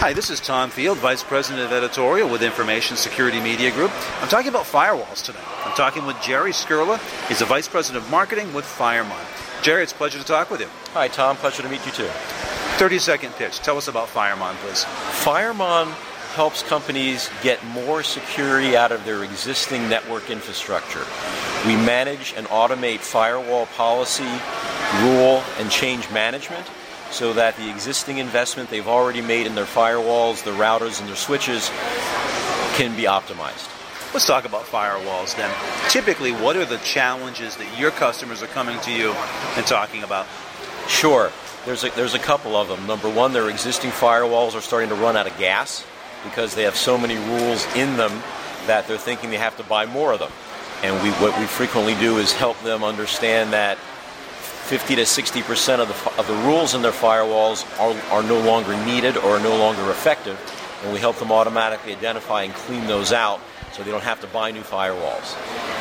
Hi, this is Tom Field, Vice President of Editorial with Information Security Media Group. I'm talking about firewalls today. I'm talking with Jerry Skurla. He's the Vice President of Marketing with Firemon. Jerry, it's a pleasure to talk with you. Hi, Tom. Pleasure to meet you too. 30 second pitch. Tell us about Firemon, please. Firemon helps companies get more security out of their existing network infrastructure. We manage and automate firewall policy, rule, and change management so that the existing investment they've already made in their firewalls, their routers, and their switches can be optimized. Let's talk about firewalls then. Typically, what are the challenges that your customers are coming to you and talking about? Sure. There's a, there's a couple of them. Number one, their existing firewalls are starting to run out of gas because they have so many rules in them that they're thinking they have to buy more of them. And we, what we frequently do is help them understand that 50 to 60 percent of the, of the rules in their firewalls are, are no longer needed or are no longer effective, and we help them automatically identify and clean those out so they don't have to buy new firewalls.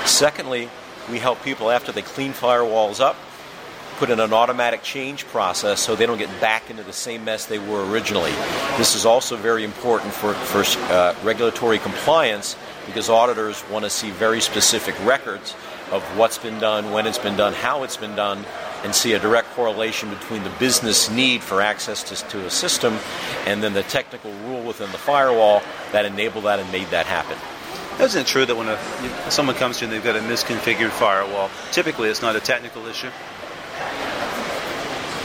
Secondly, we help people after they clean firewalls up put in an automatic change process so they don't get back into the same mess they were originally. This is also very important for, for uh, regulatory compliance because auditors want to see very specific records of what's been done, when it's been done, how it's been done, and see a direct correlation between the business need for access to, to a system and then the technical rule within the firewall that enabled that and made that happen. Isn't it true that when a, someone comes to you and they've got a misconfigured firewall, typically it's not a technical issue?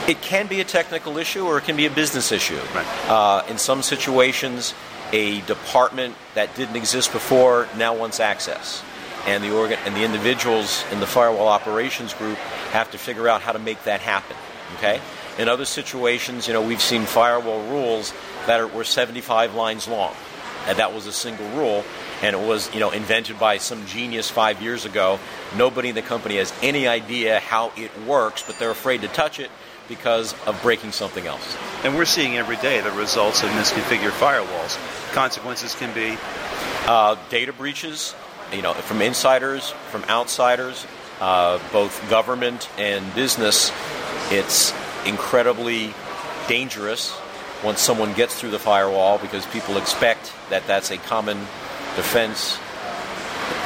It can be a technical issue or it can be a business issue. Right. Uh, in some situations, a department that didn't exist before now wants access. And the, organ- and the individuals in the firewall operations group have to figure out how to make that happen. Okay? In other situations, you know, we've seen firewall rules that are, were 75 lines long, and that was a single rule, and it was, you know, invented by some genius five years ago. Nobody in the company has any idea how it works, but they're afraid to touch it because of breaking something else. And we're seeing every day the results of misconfigured firewalls. Consequences can be uh, data breaches, you know, from insiders, from outsiders, uh, both government and business. It's incredibly dangerous once someone gets through the firewall because people expect that that's a common defense.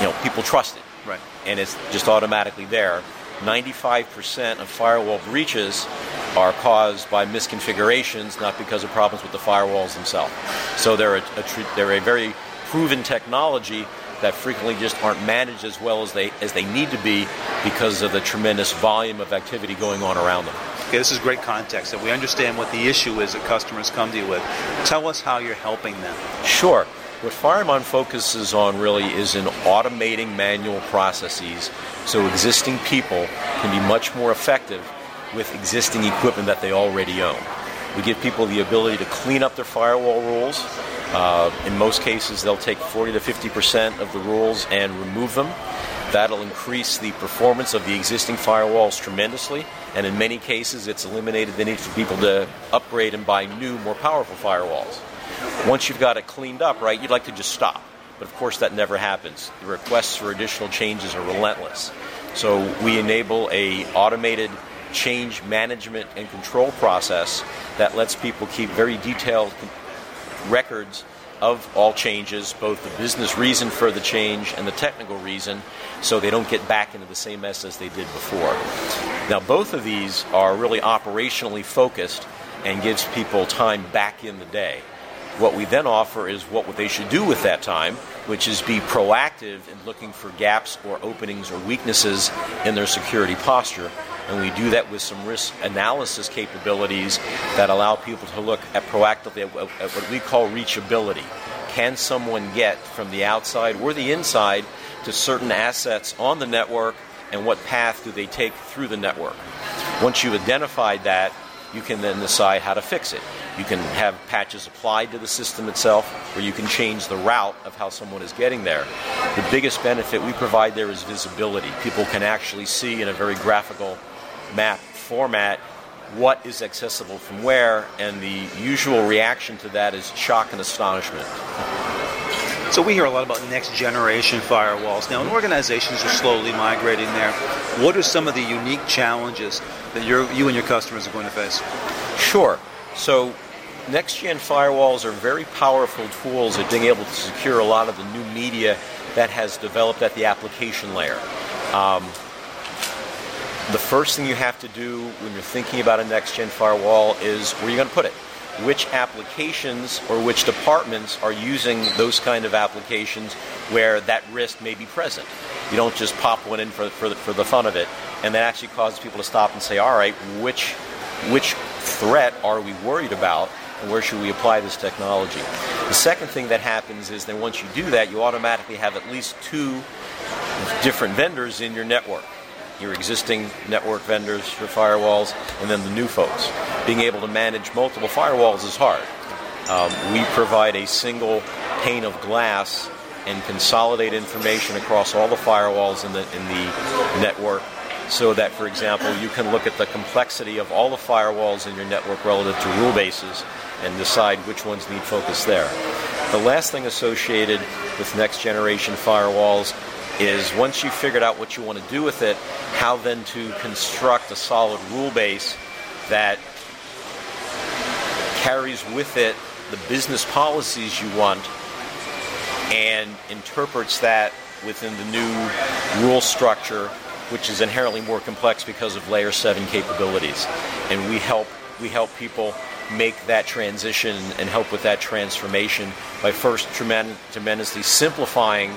You know, people trust it, right, and it's just automatically there. 95% of firewall breaches are caused by misconfigurations, not because of problems with the firewalls themselves. So they're a, a, they're a very proven technology that frequently just aren't managed as well as they as they need to be because of the tremendous volume of activity going on around them. Okay, this is great context that we understand what the issue is that customers come to you with. Tell us how you're helping them. Sure. What Firemon focuses on really is in automating manual processes so existing people can be much more effective with existing equipment that they already own. We give people the ability to clean up their firewall rules. Uh, in most cases, they'll take 40 to 50 percent of the rules and remove them. That'll increase the performance of the existing firewalls tremendously, and in many cases, it's eliminated the need for people to upgrade and buy new, more powerful firewalls. Once you've got it cleaned up, right, you'd like to just stop. But of course, that never happens. The requests for additional changes are relentless. So we enable a automated change management and control process that lets people keep very detailed records of all changes, both the business reason for the change and the technical reason, so they don't get back into the same mess as they did before. Now, both of these are really operationally focused and gives people time back in the day. What we then offer is what they should do with that time, which is be proactive in looking for gaps or openings or weaknesses in their security posture. And we do that with some risk analysis capabilities that allow people to look at proactively at what we call reachability. Can someone get from the outside or the inside to certain assets on the network, and what path do they take through the network? Once you've identified that, you can then decide how to fix it. You can have patches applied to the system itself, or you can change the route of how someone is getting there. The biggest benefit we provide there is visibility. People can actually see in a very graphical map format what is accessible from where, and the usual reaction to that is shock and astonishment. So we hear a lot about next generation firewalls. Now, organizations are slowly migrating there. What are some of the unique challenges that you and your customers are going to face? Sure. So next gen firewalls are very powerful tools at being able to secure a lot of the new media that has developed at the application layer. Um, the first thing you have to do when you're thinking about a next gen firewall is where you're going to put it. Which applications or which departments are using those kind of applications where that risk may be present? You don't just pop one in for, for, the, for the fun of it, and that actually causes people to stop and say, all right, which, which threat are we worried about, and where should we apply this technology? The second thing that happens is that once you do that, you automatically have at least two different vendors in your network your existing network vendors for firewalls, and then the new folks. Being able to manage multiple firewalls is hard. Um, we provide a single pane of glass and consolidate information across all the firewalls in the, in the network so that, for example, you can look at the complexity of all the firewalls in your network relative to rule bases and decide which ones need focus there. The last thing associated with next generation firewalls is once you've figured out what you want to do with it, how then to construct a solid rule base that carries with it the business policies you want and interprets that within the new rule structure which is inherently more complex because of layer 7 capabilities. And we help we help people make that transition and help with that transformation by first tremendously simplifying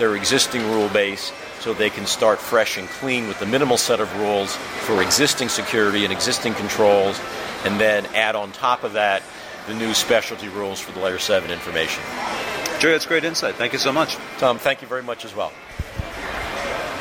their existing rule base so they can start fresh and clean with the minimal set of rules for existing security and existing controls, and then add on top of that the new specialty rules for the layer 7 information. Jerry, that's great insight. Thank you so much. Tom, thank you very much as well.